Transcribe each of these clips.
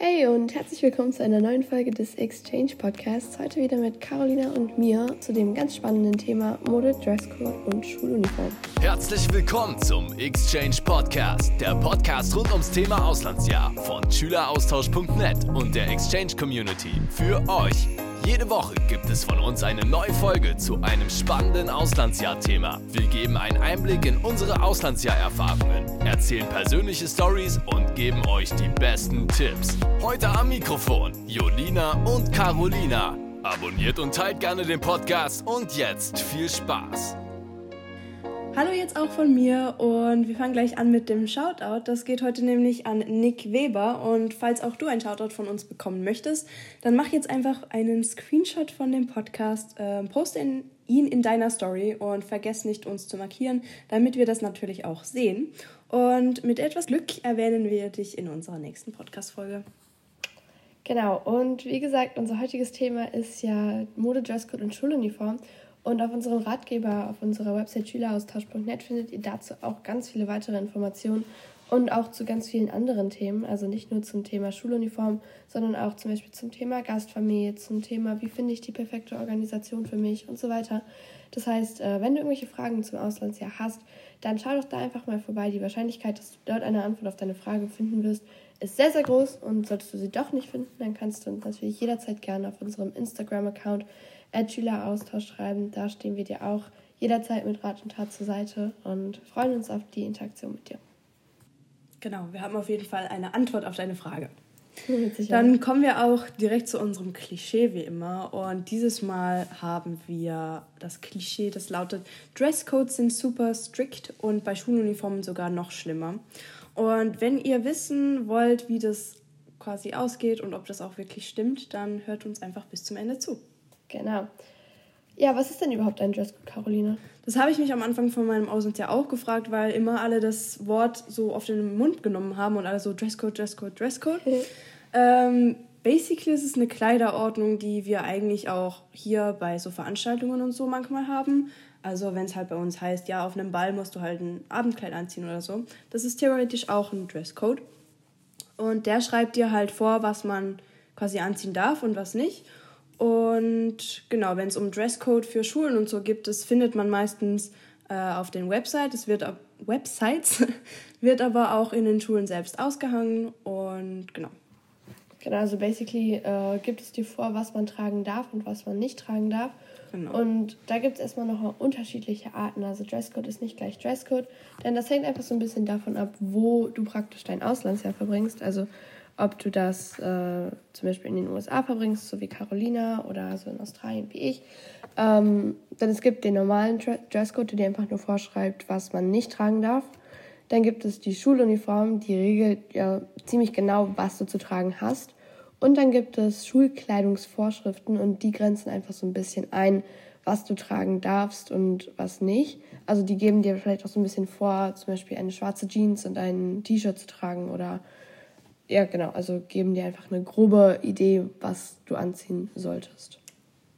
Hey und herzlich willkommen zu einer neuen Folge des Exchange Podcasts. Heute wieder mit Carolina und mir zu dem ganz spannenden Thema Mode, Dresscode und Schuluniform. Herzlich willkommen zum Exchange Podcast, der Podcast rund ums Thema Auslandsjahr von Schüleraustausch.net und der Exchange Community für euch. Jede Woche gibt es von uns eine neue Folge zu einem spannenden Auslandsjahr-Thema. Wir geben einen Einblick in unsere Auslandsjahrerfahrungen, erzählen persönliche Stories und geben euch die besten Tipps. Heute am Mikrofon Jolina und Carolina. Abonniert und teilt gerne den Podcast und jetzt viel Spaß. Hallo jetzt auch von mir und wir fangen gleich an mit dem Shoutout. Das geht heute nämlich an Nick Weber und falls auch du ein Shoutout von uns bekommen möchtest, dann mach jetzt einfach einen Screenshot von dem Podcast, äh, poste in, ihn in deiner Story und vergiss nicht uns zu markieren, damit wir das natürlich auch sehen. Und mit etwas Glück erwähnen wir dich in unserer nächsten Podcast-Folge. Genau, und wie gesagt, unser heutiges Thema ist ja Mode, Dresscode und Schuluniform. Und auf unserem Ratgeber, auf unserer Website schüleraustausch.net findet ihr dazu auch ganz viele weitere Informationen und auch zu ganz vielen anderen Themen. Also nicht nur zum Thema Schuluniform, sondern auch zum Beispiel zum Thema Gastfamilie, zum Thema, wie finde ich die perfekte Organisation für mich und so weiter. Das heißt, äh, wenn du irgendwelche Fragen zum Auslandsjahr hast, dann schau doch da einfach mal vorbei. Die Wahrscheinlichkeit, dass du dort eine Antwort auf deine Frage finden wirst, ist sehr, sehr groß. Und solltest du sie doch nicht finden, dann kannst du uns natürlich jederzeit gerne auf unserem Instagram-Account Schüleraustausch schreiben. Da stehen wir dir auch jederzeit mit Rat und Tat zur Seite und freuen uns auf die Interaktion mit dir. Genau, wir haben auf jeden Fall eine Antwort auf deine Frage. Dann kommen wir auch direkt zu unserem Klischee wie immer. Und dieses Mal haben wir das Klischee, das lautet, Dresscodes sind super strikt und bei Schuluniformen sogar noch schlimmer. Und wenn ihr wissen wollt, wie das quasi ausgeht und ob das auch wirklich stimmt, dann hört uns einfach bis zum Ende zu. Genau. Ja, was ist denn überhaupt ein Dresscode, Caroline? Das habe ich mich am Anfang von meinem Auslandsjahr auch gefragt, weil immer alle das Wort so auf den Mund genommen haben und alle so Dresscode, Dresscode, Dresscode. Mhm. Ähm, basically ist es eine Kleiderordnung, die wir eigentlich auch hier bei so Veranstaltungen und so manchmal haben. Also wenn es halt bei uns heißt, ja, auf einem Ball musst du halt ein Abendkleid anziehen oder so. Das ist theoretisch auch ein Dresscode. Und der schreibt dir halt vor, was man quasi anziehen darf und was nicht. Und genau, wenn es um Dresscode für Schulen und so gibt, das findet man meistens äh, auf den Websites. Es wird Websites wird aber auch in den Schulen selbst ausgehangen und genau. Genau, also basically äh, gibt es dir vor, was man tragen darf und was man nicht tragen darf. Genau. Und da gibt es erstmal noch unterschiedliche Arten. Also Dresscode ist nicht gleich Dresscode, denn das hängt einfach so ein bisschen davon ab, wo du praktisch dein Auslandsjahr verbringst. Also ob du das äh, zum Beispiel in den USA verbringst, so wie Carolina oder so in Australien wie ich. Ähm, denn es gibt den normalen Dresscode, der dir einfach nur vorschreibt, was man nicht tragen darf. Dann gibt es die Schuluniform, die regelt ja ziemlich genau, was du zu tragen hast. Und dann gibt es Schulkleidungsvorschriften und die grenzen einfach so ein bisschen ein, was du tragen darfst und was nicht. Also die geben dir vielleicht auch so ein bisschen vor, zum Beispiel eine schwarze Jeans und ein T-Shirt zu tragen oder ja, genau, also geben dir einfach eine grobe Idee, was du anziehen solltest.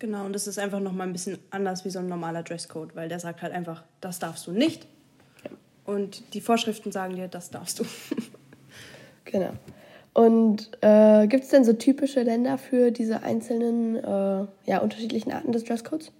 Genau, und das ist einfach nochmal ein bisschen anders wie so ein normaler Dresscode, weil der sagt halt einfach, das darfst du nicht. Ja. Und die Vorschriften sagen dir, das darfst du. genau. Und äh, gibt es denn so typische Länder für diese einzelnen, äh, ja, unterschiedlichen Arten des Dresscodes?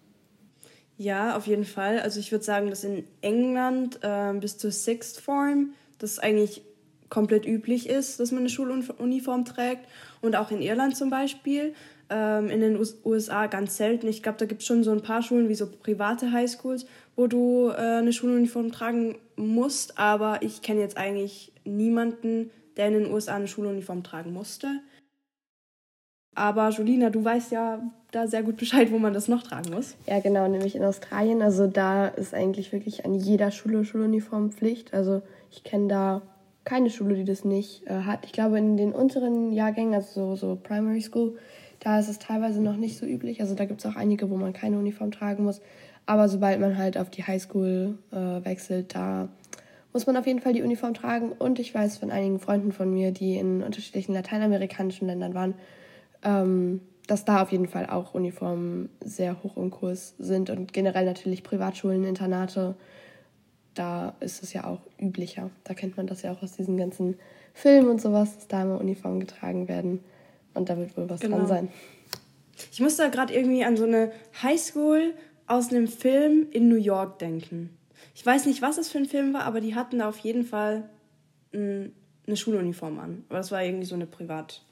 Ja, auf jeden Fall. Also ich würde sagen, dass in England äh, bis zur Sixth Form das eigentlich komplett üblich ist, dass man eine Schuluniform trägt. Und auch in Irland zum Beispiel. Ähm, in den USA ganz selten. Ich glaube, da gibt es schon so ein paar Schulen wie so private Highschools, wo du äh, eine Schuluniform tragen musst. Aber ich kenne jetzt eigentlich niemanden, der in den USA eine Schuluniform tragen musste. Aber Julina, du weißt ja da sehr gut Bescheid, wo man das noch tragen muss. Ja, genau, nämlich in Australien. Also da ist eigentlich wirklich an jeder Schule Schuluniform Pflicht. Also ich kenne da keine Schule, die das nicht äh, hat. Ich glaube, in den unteren Jahrgängen, also so, so Primary School, da ist es teilweise noch nicht so üblich. Also da gibt es auch einige, wo man keine Uniform tragen muss. Aber sobald man halt auf die Highschool äh, wechselt, da muss man auf jeden Fall die Uniform tragen. Und ich weiß von einigen Freunden von mir, die in unterschiedlichen lateinamerikanischen Ländern waren, ähm, dass da auf jeden Fall auch Uniformen sehr hoch im Kurs sind und generell natürlich Privatschulen, Internate da ist es ja auch üblicher. Da kennt man das ja auch aus diesen ganzen Film und sowas, dass da immer Uniformen getragen werden. Und da wird wohl was genau. dran sein. Ich musste da gerade irgendwie an so eine Highschool aus einem Film in New York denken. Ich weiß nicht, was es für ein Film war, aber die hatten da auf jeden Fall eine Schuluniform an. Aber das war irgendwie so eine Privat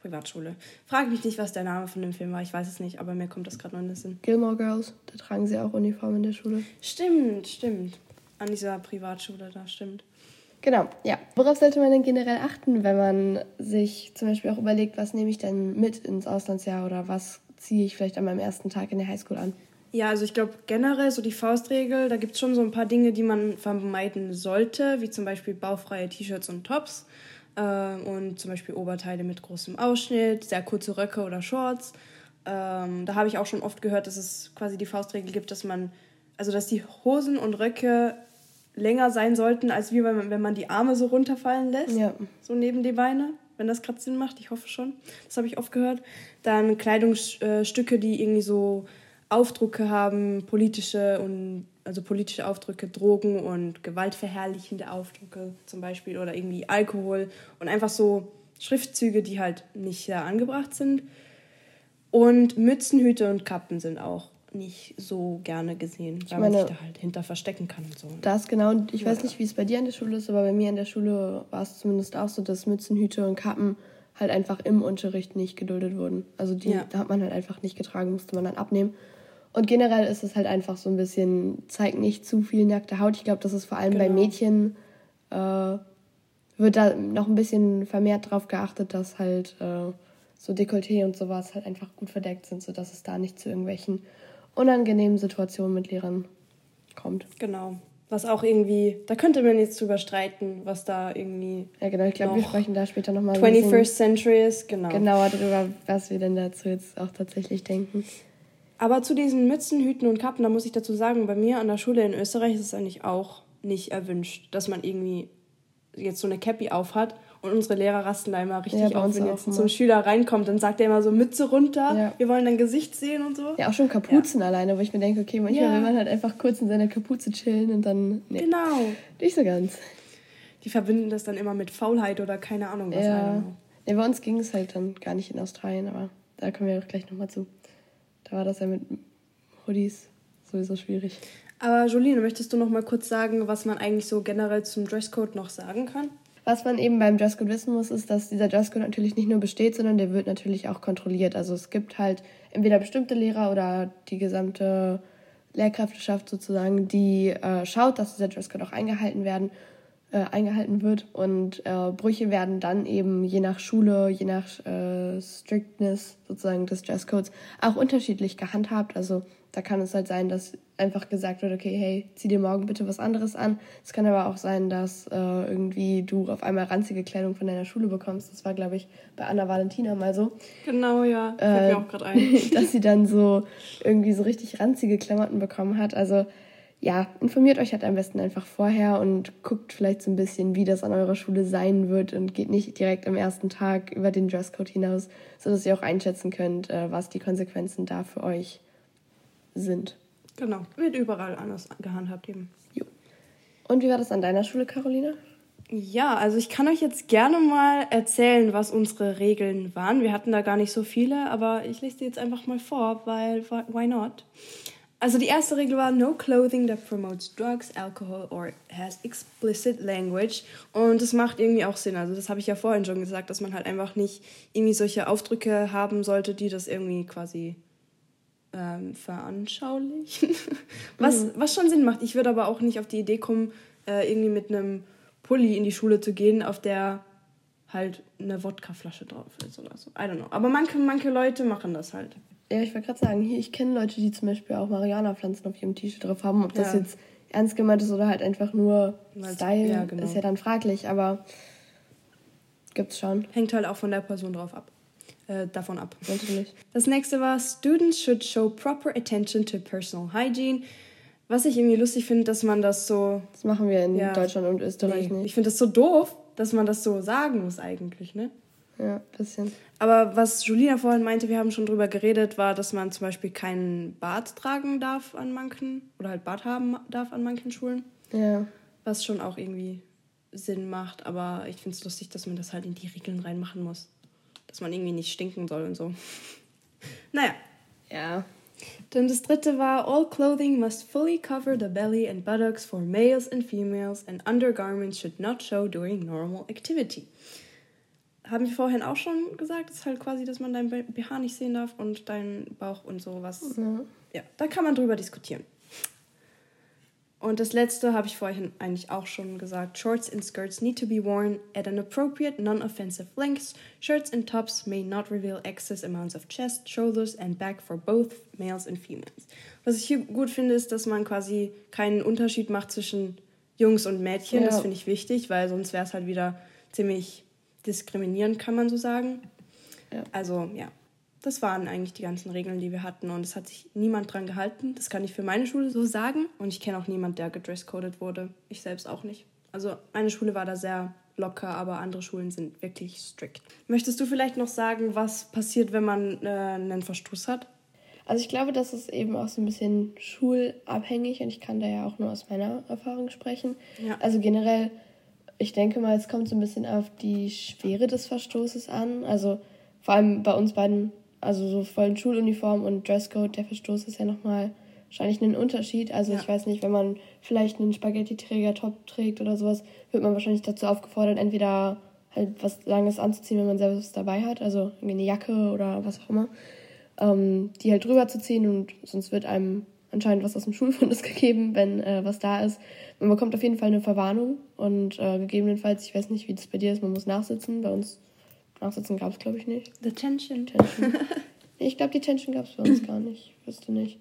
Privatschule. Frag mich nicht, was der Name von dem Film war. Ich weiß es nicht, aber mir kommt das gerade noch in den Sinn. Gilmore Girls, da tragen sie auch Uniform in der Schule. Stimmt, stimmt. An dieser Privatschule da, stimmt. Genau, ja. Worauf sollte man denn generell achten, wenn man sich zum Beispiel auch überlegt, was nehme ich denn mit ins Auslandsjahr oder was ziehe ich vielleicht an meinem ersten Tag in der Highschool an? Ja, also ich glaube generell so die Faustregel, da gibt es schon so ein paar Dinge, die man vermeiden sollte, wie zum Beispiel baufreie T-Shirts und Tops äh, und zum Beispiel Oberteile mit großem Ausschnitt, sehr kurze Röcke oder Shorts. Ähm, da habe ich auch schon oft gehört, dass es quasi die Faustregel gibt, dass man, also dass die Hosen und Röcke länger sein sollten, als wie wenn man, wenn man die Arme so runterfallen lässt, ja. so neben die Beine, wenn das gerade Sinn macht, ich hoffe schon. Das habe ich oft gehört. Dann Kleidungsstücke, die irgendwie so Aufdrucke haben, politische und also politische Aufdrücke, Drogen und gewaltverherrlichende Aufdrücke zum Beispiel oder irgendwie Alkohol und einfach so Schriftzüge, die halt nicht sehr angebracht sind. Und Mützen, Hüte und Kappen sind auch nicht so gerne gesehen, weil meine, man sich da halt hinter verstecken kann und so. Das genau, und ich ja. weiß nicht, wie es bei dir an der Schule ist, aber bei mir an der Schule war es zumindest auch so, dass Mützen, Hüte und Kappen halt einfach im Unterricht nicht geduldet wurden. Also die ja. hat man halt einfach nicht getragen, musste man dann abnehmen. Und generell ist es halt einfach so ein bisschen, zeigt nicht zu viel nackte Haut. Ich glaube, das ist vor allem genau. bei Mädchen, äh, wird da noch ein bisschen vermehrt drauf geachtet, dass halt äh, so Dekolleté und sowas halt einfach gut verdeckt sind, sodass es da nicht zu irgendwelchen unangenehmen Situationen mit Lehrern kommt. Genau. Was auch irgendwie, da könnte man jetzt drüber streiten, was da irgendwie. Ja, genau, ich glaube, wir sprechen da später nochmal. 21st Century ist, genau. Genauer darüber, was wir denn dazu jetzt auch tatsächlich denken. Aber zu diesen Mützen, Hüten und Kappen, da muss ich dazu sagen, bei mir an der Schule in Österreich ist es eigentlich auch nicht erwünscht, dass man irgendwie jetzt so eine Cappy aufhat. Und unsere Lehrer rasten da immer richtig ja, auf, wenn jetzt so ein Schüler reinkommt, dann sagt er immer so Mütze runter, ja. wir wollen dein Gesicht sehen und so. Ja, auch schon Kapuzen ja. alleine, wo ich mir denke, okay, manchmal will man halt einfach kurz in seiner Kapuze chillen und dann. Nee, genau. Nicht so ganz. Die verbinden das dann immer mit Faulheit oder keine Ahnung was. Ja. ja bei uns ging es halt dann gar nicht in Australien, aber da kommen wir auch gleich nochmal zu. Da war das ja mit Hoodies sowieso schwierig. Aber Jolene, möchtest du noch mal kurz sagen, was man eigentlich so generell zum Dresscode noch sagen kann? Was man eben beim Dresscode wissen muss, ist, dass dieser Dresscode natürlich nicht nur besteht, sondern der wird natürlich auch kontrolliert. Also es gibt halt entweder bestimmte Lehrer oder die gesamte Lehrkräfteschaft sozusagen, die äh, schaut, dass dieser Dresscode auch eingehalten werden äh, eingehalten wird. Und äh, Brüche werden dann eben je nach Schule, je nach äh, Strictness sozusagen des Dresscodes auch unterschiedlich gehandhabt. Also da kann es halt sein, dass einfach gesagt wird, okay, hey, zieh dir morgen bitte was anderes an. Es kann aber auch sein, dass äh, irgendwie du auf einmal ranzige Kleidung von deiner Schule bekommst. Das war, glaube ich, bei Anna Valentina mal so. Genau, ja. Fällt äh, mir auch gerade ein. dass sie dann so irgendwie so richtig ranzige Klamotten bekommen hat. Also ja, informiert euch halt am besten einfach vorher und guckt vielleicht so ein bisschen, wie das an eurer Schule sein wird und geht nicht direkt am ersten Tag über den Dresscode hinaus, sodass ihr auch einschätzen könnt, äh, was die Konsequenzen da für euch sind. Genau, wird überall anders gehandhabt eben. Jo. Und wie war das an deiner Schule, Caroline? Ja, also ich kann euch jetzt gerne mal erzählen, was unsere Regeln waren. Wir hatten da gar nicht so viele, aber ich lese die jetzt einfach mal vor, weil why not? Also die erste Regel war No clothing that promotes drugs, alcohol or has explicit language. Und das macht irgendwie auch Sinn. Also das habe ich ja vorhin schon gesagt, dass man halt einfach nicht irgendwie solche Aufdrücke haben sollte, die das irgendwie quasi ähm, veranschaulichen. was, mhm. was schon Sinn macht. Ich würde aber auch nicht auf die Idee kommen, äh, irgendwie mit einem Pulli in die Schule zu gehen, auf der halt eine Wodkaflasche drauf ist oder so. I don't know. Aber manche, manche Leute machen das halt. Ja, ich wollte gerade sagen, hier, ich kenne Leute, die zum Beispiel auch Mariana-Pflanzen auf ihrem T-Shirt drauf haben. Ob das ja. jetzt ernst gemeint ist oder halt einfach nur Weil's, Style, ja, genau. ist ja dann fraglich, aber gibt's schon. Hängt halt auch von der Person drauf ab. Äh, davon ab. Natürlich. Das nächste war, Students should show proper attention to personal hygiene. Was ich irgendwie lustig finde, dass man das so. Das machen wir in ja, Deutschland und Österreich nee. nicht. Ich finde das so doof, dass man das so sagen muss eigentlich, ne? Ja, ein bisschen. Aber was Julina vorhin meinte, wir haben schon drüber geredet, war, dass man zum Beispiel keinen Bart tragen darf an manchen, oder halt Bart haben darf an manchen Schulen. Ja. Was schon auch irgendwie Sinn macht, aber ich finde es lustig, dass man das halt in die Regeln reinmachen muss. Dass man irgendwie nicht stinken soll und so. naja. Ja. Dann das dritte war, all clothing must fully cover the belly and buttocks for males and females and undergarments should not show during normal activity. Haben wir vorhin auch schon gesagt, das ist halt quasi, dass man dein BH nicht sehen darf und deinen Bauch und sowas. Mhm. Ja, da kann man drüber diskutieren. Und das letzte habe ich vorhin eigentlich auch schon gesagt. Shorts and skirts need to be worn at an appropriate non-offensive length. Shirts and tops may not reveal excess amounts of chest, shoulders and back for both males and females. Was ich hier gut finde, ist, dass man quasi keinen Unterschied macht zwischen Jungs und Mädchen. Ja. Das finde ich wichtig, weil sonst wäre es halt wieder ziemlich diskriminierend, kann man so sagen. Ja. Also ja, das waren eigentlich die ganzen Regeln, die wir hatten und es hat sich niemand dran gehalten. Das kann ich für meine Schule so sagen und ich kenne auch niemanden, der gedresscoded wurde. Ich selbst auch nicht. Also meine Schule war da sehr locker, aber andere Schulen sind wirklich strikt. Möchtest du vielleicht noch sagen, was passiert, wenn man äh, einen Verstoß hat? Also ich glaube, das ist eben auch so ein bisschen schulabhängig und ich kann da ja auch nur aus meiner Erfahrung sprechen. Ja. Also generell, ich denke mal, es kommt so ein bisschen auf die Schwere des Verstoßes an. Also vor allem bei uns beiden also so vollen Schuluniform und Dresscode, der Verstoß ist ja nochmal wahrscheinlich ein Unterschied. Also ja. ich weiß nicht, wenn man vielleicht einen Spaghetti-Träger-Top trägt oder sowas, wird man wahrscheinlich dazu aufgefordert, entweder halt was Langes anzuziehen, wenn man selbst dabei hat, also irgendwie eine Jacke oder was auch immer, ähm, die halt drüber zu ziehen und sonst wird einem anscheinend was aus dem Schulfundus gegeben, wenn äh, was da ist. Man bekommt auf jeden Fall eine Verwarnung und äh, gegebenenfalls, ich weiß nicht, wie das bei dir ist, man muss nachsitzen. Bei uns Nachsitzen gab es, glaube ich, nicht. The Tension. Tension. ich glaube, die Tension gab es bei uns gar nicht. Ich wüsste nicht.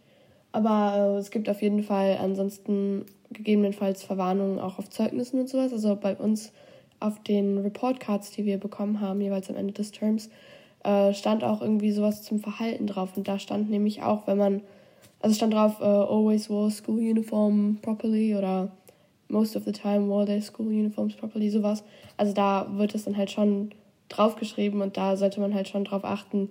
Aber äh, es gibt auf jeden Fall ansonsten gegebenenfalls Verwarnungen auch auf Zeugnissen und sowas. Also bei uns auf den Report Cards, die wir bekommen haben, jeweils am Ende des Terms, äh, stand auch irgendwie sowas zum Verhalten drauf. Und da stand nämlich auch, wenn man, also stand drauf, uh, always wore school uniform properly oder most of the time wore their school uniforms properly, sowas. Also da wird es dann halt schon draufgeschrieben und da sollte man halt schon drauf achten,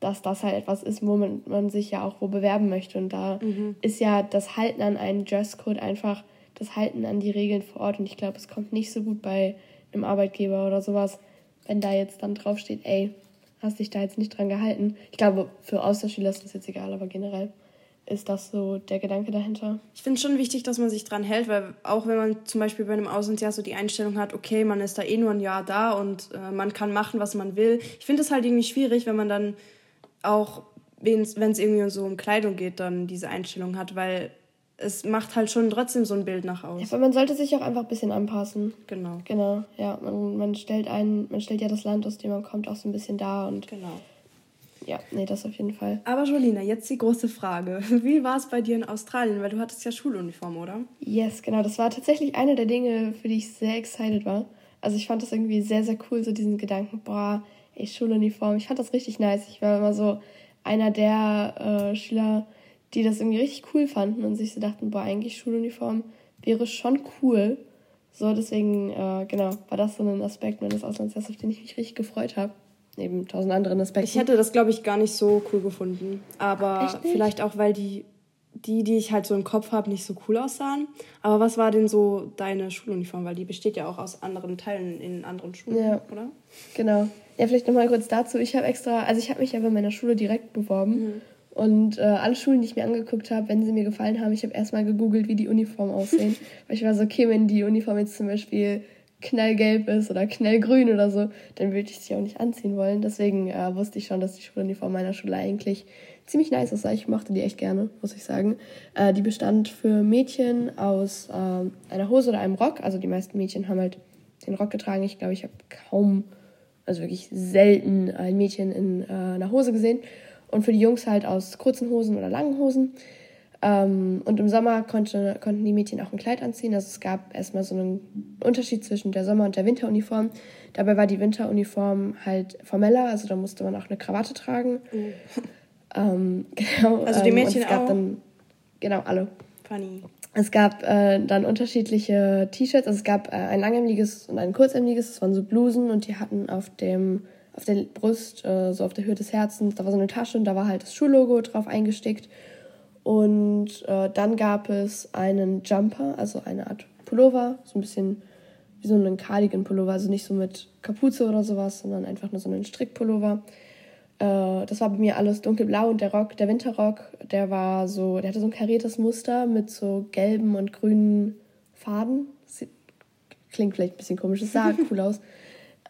dass das halt etwas ist, wo man, man sich ja auch wo bewerben möchte. Und da mhm. ist ja das Halten an einen Dresscode einfach das Halten an die Regeln vor Ort. Und ich glaube, es kommt nicht so gut bei einem Arbeitgeber oder sowas, wenn da jetzt dann draufsteht, ey, hast dich da jetzt nicht dran gehalten. Ich glaube, für Austauschschüler ist das jetzt egal, aber generell ist das so der Gedanke dahinter? Ich finde es schon wichtig, dass man sich dran hält, weil auch wenn man zum Beispiel bei einem Auslandsjahr so die Einstellung hat, okay, man ist da eh nur ein Jahr da und äh, man kann machen, was man will. Ich finde es halt irgendwie schwierig, wenn man dann auch, wenn es irgendwie so um Kleidung geht, dann diese Einstellung hat, weil es macht halt schon trotzdem so ein Bild nach außen. Ja, aber man sollte sich auch einfach ein bisschen anpassen. Genau. Genau, ja. Man, man stellt ein, man stellt ja das Land, aus dem man kommt, auch so ein bisschen da und. Genau. Ja, nee, das auf jeden Fall. Aber Jolina, jetzt die große Frage. Wie war es bei dir in Australien? Weil du hattest ja Schuluniform, oder? Yes, genau. Das war tatsächlich eine der Dinge, für die ich sehr excited war. Also ich fand das irgendwie sehr, sehr cool, so diesen Gedanken, boah, ey, Schuluniform. Ich fand das richtig nice. Ich war immer so einer der äh, Schüler, die das irgendwie richtig cool fanden und sich so dachten, boah, eigentlich Schuluniform wäre schon cool. So, deswegen, äh, genau, war das so ein Aspekt meines Auslandsjahres, auf den ich mich richtig gefreut habe neben tausend anderen Aspekten. Ich hätte das, glaube ich, gar nicht so cool gefunden. Aber vielleicht auch, weil die, die, die ich halt so im Kopf habe, nicht so cool aussahen. Aber was war denn so deine Schuluniform? Weil die besteht ja auch aus anderen Teilen in anderen Schulen, ja. oder? Genau. Ja, vielleicht nochmal kurz dazu. Ich habe extra, also ich habe mich ja bei meiner Schule direkt beworben. Mhm. Und äh, alle Schulen, die ich mir angeguckt habe, wenn sie mir gefallen haben, ich habe erstmal gegoogelt, wie die Uniformen aussehen. Weil ich war so, okay, wenn die Uniform jetzt zum Beispiel knallgelb ist oder knallgrün oder so, dann würde ich sie auch nicht anziehen wollen. Deswegen äh, wusste ich schon, dass die Schuluniform meiner Schule eigentlich ziemlich nice aussah. Ich mochte die echt gerne, muss ich sagen. Äh, die bestand für Mädchen aus äh, einer Hose oder einem Rock. Also die meisten Mädchen haben halt den Rock getragen. Ich glaube, ich habe kaum, also wirklich selten ein Mädchen in äh, einer Hose gesehen. Und für die Jungs halt aus kurzen Hosen oder langen Hosen. Ähm, und im Sommer konnte, konnten die Mädchen auch ein Kleid anziehen. Also es gab erstmal so einen Unterschied zwischen der Sommer- und der Winteruniform. Dabei war die Winteruniform halt formeller, also da musste man auch eine Krawatte tragen. Mhm. Ähm, genau. Also die ähm, Mädchen ähm, es gab auch? Dann, genau, alle. Funny. Es gab äh, dann unterschiedliche T-Shirts. Also es gab äh, ein langärmeliges und ein kurzärmeliges. Das waren so Blusen und die hatten auf dem auf der Brust, äh, so auf der Höhe des Herzens, da war so eine Tasche und da war halt das Schullogo drauf eingestickt. Und äh, dann gab es einen Jumper, also eine Art Pullover, so ein bisschen wie so einen Cardigan-Pullover, also nicht so mit Kapuze oder sowas, sondern einfach nur so einen Strickpullover. Äh, das war bei mir alles dunkelblau und der Rock, der Winterrock, der war so, der hatte so ein kariertes Muster mit so gelben und grünen Faden. Klingt vielleicht ein bisschen komisch, es sah cool aus.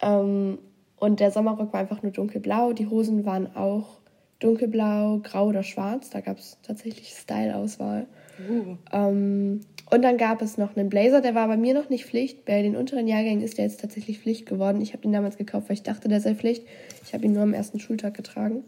Ähm, und der Sommerrock war einfach nur dunkelblau. Die Hosen waren auch dunkelblau, grau oder schwarz. Da gab es tatsächlich Style-Auswahl. Uh. Ähm, und dann gab es noch einen Blazer, der war bei mir noch nicht Pflicht. Bei den unteren Jahrgängen ist der jetzt tatsächlich Pflicht geworden. Ich habe den damals gekauft, weil ich dachte, der sei Pflicht. Ich habe ihn nur am ersten Schultag getragen.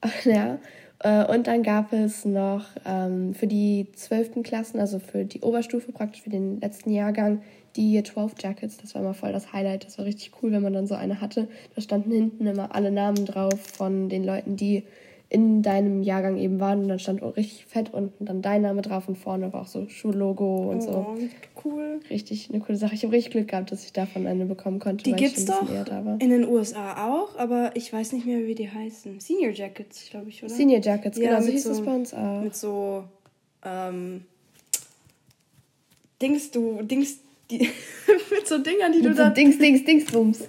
Ach, ja. Äh, und dann gab es noch ähm, für die zwölften Klassen, also für die Oberstufe praktisch, für den letzten Jahrgang, die Year 12 Jackets. Das war immer voll das Highlight. Das war richtig cool, wenn man dann so eine hatte. Da standen hinten immer alle Namen drauf von den Leuten, die in deinem Jahrgang eben waren und dann stand richtig fett unten dann dein Name drauf und vorne war auch so Schullogo und oh, so. Cool. Richtig eine coole Sache. Ich habe richtig Glück gehabt, dass ich davon eine bekommen konnte. Die gibt es doch in den USA auch, aber ich weiß nicht mehr, wie die heißen. Senior Jackets, glaube ich, oder? Senior Jackets, ja, genau, so hieß so, es bei uns auch. Mit so ähm, Dings, du, Dings, die, mit so Dingern, die mit du so da... Dings, Dings, Dings, Bums.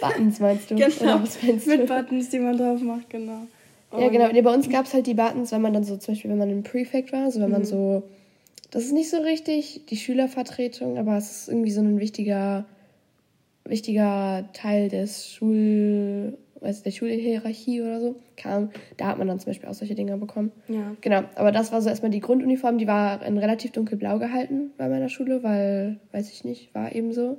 Buttons meinst du? Genau, mit Buttons, die man drauf macht, genau ja, genau. Nee, bei uns gab es halt die Buttons, wenn man dann so, zum Beispiel, wenn man im Prefect war, also wenn mhm. man so, das ist nicht so richtig die Schülervertretung, aber es ist irgendwie so ein wichtiger, wichtiger Teil des Schul, weiß der Schulhierarchie oder so. Kam, da hat man dann zum Beispiel auch solche Dinger bekommen. Ja. Genau, aber das war so erstmal die Grunduniform, die war in relativ dunkelblau gehalten bei meiner Schule, weil, weiß ich nicht, war eben so.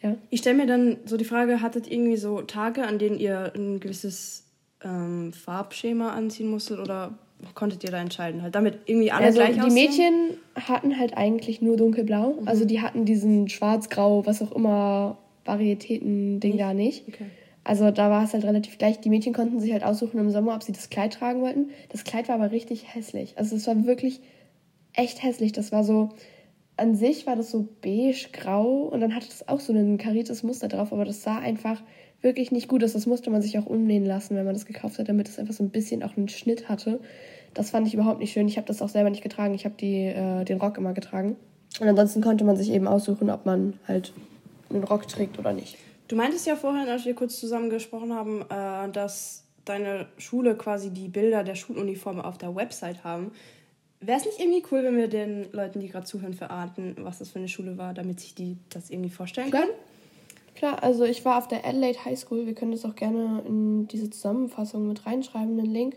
Ja. Ich stelle mir dann so die Frage, hattet ihr irgendwie so Tage, an denen ihr ein gewisses ähm, Farbschema anziehen musstet oder konntet ihr da entscheiden? Halt damit irgendwie alle also gleich die aussehen? Mädchen hatten halt eigentlich nur dunkelblau. Mhm. Also die hatten diesen schwarz-grau, was auch immer, Varietäten-Ding da nicht. Okay. Also da war es halt relativ gleich. Die Mädchen konnten sich halt aussuchen im Sommer, ob sie das Kleid tragen wollten. Das Kleid war aber richtig hässlich. Also es war wirklich echt hässlich. Das war so, an sich war das so beige-grau und dann hatte das auch so ein kariertes Muster drauf, aber das sah einfach wirklich nicht gut ist. Das musste man sich auch umnähen lassen, wenn man das gekauft hat, damit es einfach so ein bisschen auch einen Schnitt hatte. Das fand ich überhaupt nicht schön. Ich habe das auch selber nicht getragen. Ich habe äh, den Rock immer getragen. Und ansonsten konnte man sich eben aussuchen, ob man halt einen Rock trägt oder nicht. Du meintest ja vorhin, als wir kurz zusammen gesprochen haben, äh, dass deine Schule quasi die Bilder der Schuluniform auf der Website haben. Wäre es nicht irgendwie cool, wenn wir den Leuten, die gerade zuhören, verraten, was das für eine Schule war, damit sich die das irgendwie vorstellen Klar. können? Klar, also ich war auf der Adelaide High School. Wir können das auch gerne in diese Zusammenfassung mit reinschreiben, den Link,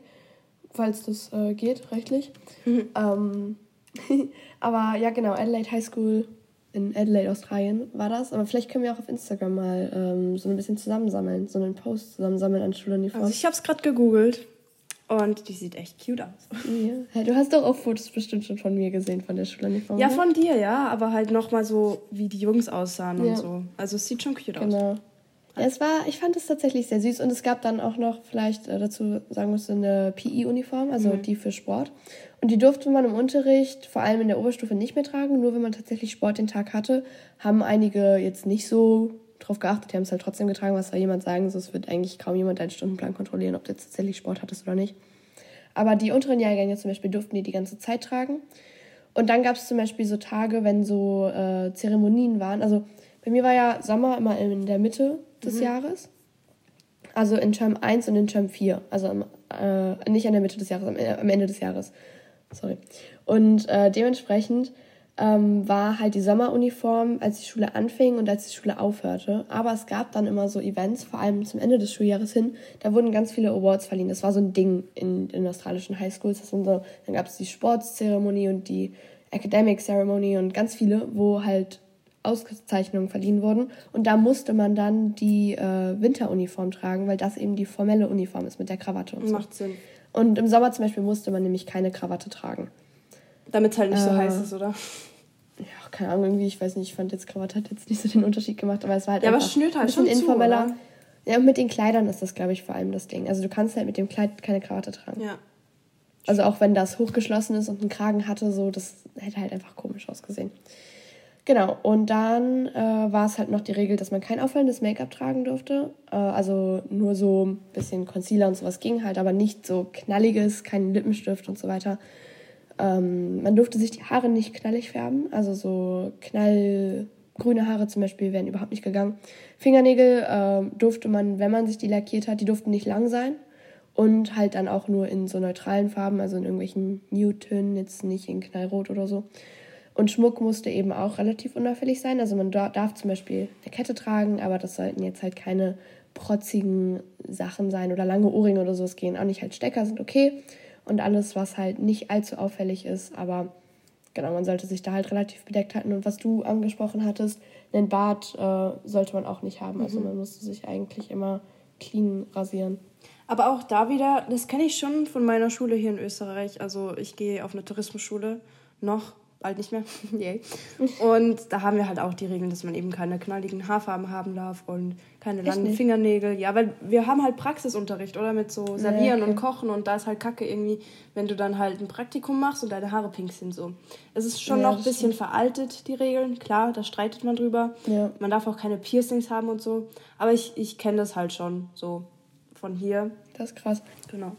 falls das äh, geht, rechtlich. Mhm. Ähm, aber ja, genau, Adelaide High School in Adelaide, Australien war das. Aber vielleicht können wir auch auf Instagram mal ähm, so ein bisschen zusammensammeln, so einen Post zusammensammeln an Schuluniform. Also ich habe es gerade gegoogelt. Und die sieht echt cute aus. Ja. Hey, du hast doch auch Fotos bestimmt schon von mir gesehen, von der Schuluniform. Ja, von dir, ja. Aber halt nochmal so, wie die Jungs aussahen ja. und so. Also es sieht schon cute genau. aus. Ja, es war, ich fand es tatsächlich sehr süß. Und es gab dann auch noch, vielleicht äh, dazu sagen musste, eine PI-Uniform, also mhm. die für Sport. Und die durfte man im Unterricht, vor allem in der Oberstufe, nicht mehr tragen. Nur wenn man tatsächlich Sport den Tag hatte, haben einige jetzt nicht so drauf geachtet, die haben es halt trotzdem getragen, was soll jemand sagen, so, es wird eigentlich kaum jemand deinen Stundenplan kontrollieren, ob du jetzt tatsächlich Sport hattest oder nicht. Aber die unteren Jahrgänge zum Beispiel durften die die ganze Zeit tragen. Und dann gab es zum Beispiel so Tage, wenn so äh, Zeremonien waren. Also bei mir war ja Sommer immer in der Mitte des mhm. Jahres. Also in Term 1 und in Term 4. Also am, äh, nicht an der Mitte des Jahres, am, am Ende des Jahres. Sorry. Und äh, dementsprechend ähm, war halt die Sommeruniform, als die Schule anfing und als die Schule aufhörte. Aber es gab dann immer so Events, vor allem zum Ende des Schuljahres hin, da wurden ganz viele Awards verliehen. Das war so ein Ding in den australischen Highschools. Das so, dann gab es die Sportszeremonie und die Academic Ceremony und ganz viele, wo halt Auszeichnungen verliehen wurden. Und da musste man dann die äh, Winteruniform tragen, weil das eben die formelle Uniform ist mit der Krawatte und so. Macht Sinn. Und im Sommer zum Beispiel musste man nämlich keine Krawatte tragen. Damit es halt nicht äh, so heiß ist, oder? Ja, keine Ahnung, irgendwie, ich weiß nicht, ich fand jetzt Krawatte hat jetzt nicht so den Unterschied gemacht, aber es war halt ja, aber es schnürt halt schon informeller. Zu, ja, und mit den Kleidern ist das, glaube ich, vor allem das Ding. Also du kannst halt mit dem Kleid keine Krawatte tragen. Ja. Also auch wenn das hochgeschlossen ist und einen Kragen hatte, so, das hätte halt einfach komisch ausgesehen. Genau, und dann äh, war es halt noch die Regel, dass man kein auffallendes Make-up tragen durfte. Äh, also nur so ein bisschen Concealer und sowas ging halt, aber nicht so knalliges, kein Lippenstift und so weiter. Ähm, man durfte sich die Haare nicht knallig färben, also so knall grüne Haare zum Beispiel wären überhaupt nicht gegangen. Fingernägel äh, durfte man, wenn man sich die lackiert hat, die durften nicht lang sein. Und halt dann auch nur in so neutralen Farben, also in irgendwelchen Newton, jetzt nicht in Knallrot oder so. Und Schmuck musste eben auch relativ unauffällig sein. Also man darf zum Beispiel eine Kette tragen, aber das sollten jetzt halt keine protzigen Sachen sein oder lange Ohrringe oder so. Es gehen auch nicht halt Stecker, sind okay. Und alles, was halt nicht allzu auffällig ist, aber genau, man sollte sich da halt relativ bedeckt halten. Und was du angesprochen hattest, einen Bart äh, sollte man auch nicht haben. Also mhm. man musste sich eigentlich immer clean rasieren. Aber auch da wieder, das kenne ich schon von meiner Schule hier in Österreich. Also ich gehe auf eine Tourismusschule noch bald nicht mehr. Yay. Und da haben wir halt auch die Regeln, dass man eben keine knalligen Haarfarben haben darf und keine langen Fingernägel. Ja, weil wir haben halt Praxisunterricht, oder? Mit so Servieren ja, okay. und Kochen und da ist halt Kacke irgendwie, wenn du dann halt ein Praktikum machst und deine Haare pink sind so. Es ist schon ja, noch ein bisschen stimmt. veraltet, die Regeln. Klar, da streitet man drüber. Ja. Man darf auch keine Piercings haben und so. Aber ich, ich kenne das halt schon so von hier. Das ist krass. Genau.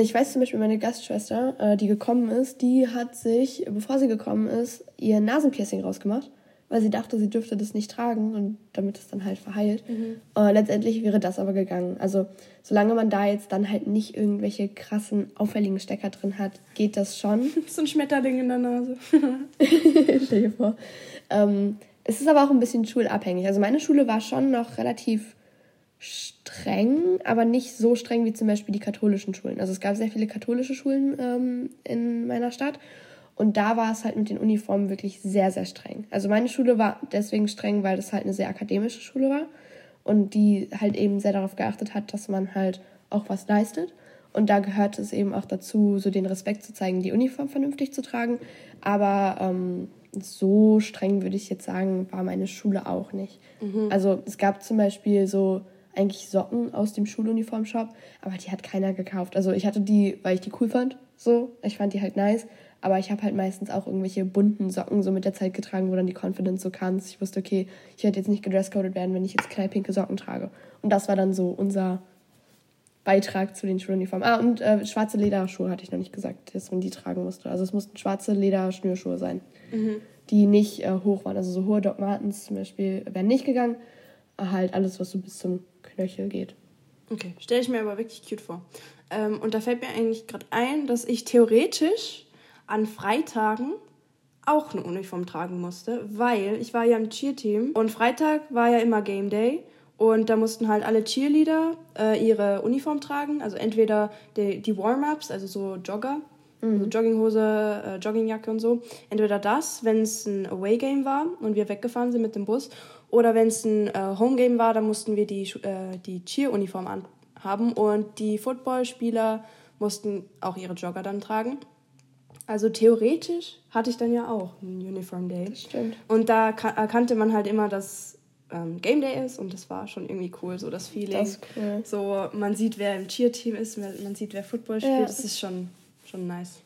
Ich weiß zum Beispiel, meine Gastschwester, äh, die gekommen ist, die hat sich, bevor sie gekommen ist, ihr Nasenpiercing rausgemacht, weil sie dachte, sie dürfte das nicht tragen und damit es dann halt verheilt. Mhm. Äh, letztendlich wäre das aber gegangen. Also solange man da jetzt dann halt nicht irgendwelche krassen, auffälligen Stecker drin hat, geht das schon. so ein Schmetterling in der Nase. Stell dir vor. Ähm, es ist aber auch ein bisschen schulabhängig. Also meine Schule war schon noch relativ streng, aber nicht so streng wie zum Beispiel die katholischen Schulen. Also es gab sehr viele katholische Schulen ähm, in meiner Stadt und da war es halt mit den Uniformen wirklich sehr, sehr streng. Also meine Schule war deswegen streng, weil das halt eine sehr akademische Schule war und die halt eben sehr darauf geachtet hat, dass man halt auch was leistet. Und da gehört es eben auch dazu, so den Respekt zu zeigen, die Uniform vernünftig zu tragen. Aber ähm, so streng würde ich jetzt sagen, war meine Schule auch nicht. Mhm. Also es gab zum Beispiel so eigentlich Socken aus dem Schuluniformshop, aber die hat keiner gekauft. Also ich hatte die, weil ich die cool fand, so. Ich fand die halt nice, aber ich habe halt meistens auch irgendwelche bunten Socken so mit der Zeit getragen, wo dann die Confidence so kam. Ich wusste, okay, ich werde jetzt nicht gedresscoded werden, wenn ich jetzt knallpinke Socken trage. Und das war dann so unser Beitrag zu den Schuluniformen. Ah, und äh, schwarze Lederschuhe hatte ich noch nicht gesagt, dass man die tragen musste. Also es mussten schwarze Lederschnürschuhe sein, mhm. die nicht äh, hoch waren. Also so hohe Doc Martens zum Beispiel wären nicht gegangen. Halt alles, was so bis zum Knöchel geht. Okay, stelle ich mir aber wirklich cute vor. Ähm, und da fällt mir eigentlich gerade ein, dass ich theoretisch an Freitagen auch eine Uniform tragen musste, weil ich war ja im Cheer-Team und Freitag war ja immer Game Day und da mussten halt alle Cheerleader äh, ihre Uniform tragen, also entweder die, die Warm-Ups, also so Jogger, mhm. also Jogginghose, äh, Joggingjacke und so, entweder das, wenn es ein Away-Game war und wir weggefahren sind mit dem Bus oder wenn es ein äh, Homegame war, dann mussten wir die, äh, die Cheer-Uniform anhaben und die Footballspieler mussten auch ihre Jogger dann tragen. Also theoretisch hatte ich dann ja auch einen Uniform Day. Das stimmt. Und da erkannte man halt immer, dass ähm, Game Day ist und das war schon irgendwie cool, so das Feeling. Das ist cool. So, man sieht, wer im Cheer-Team ist, man sieht, wer Football spielt. Ja. Das ist schon, schon nice.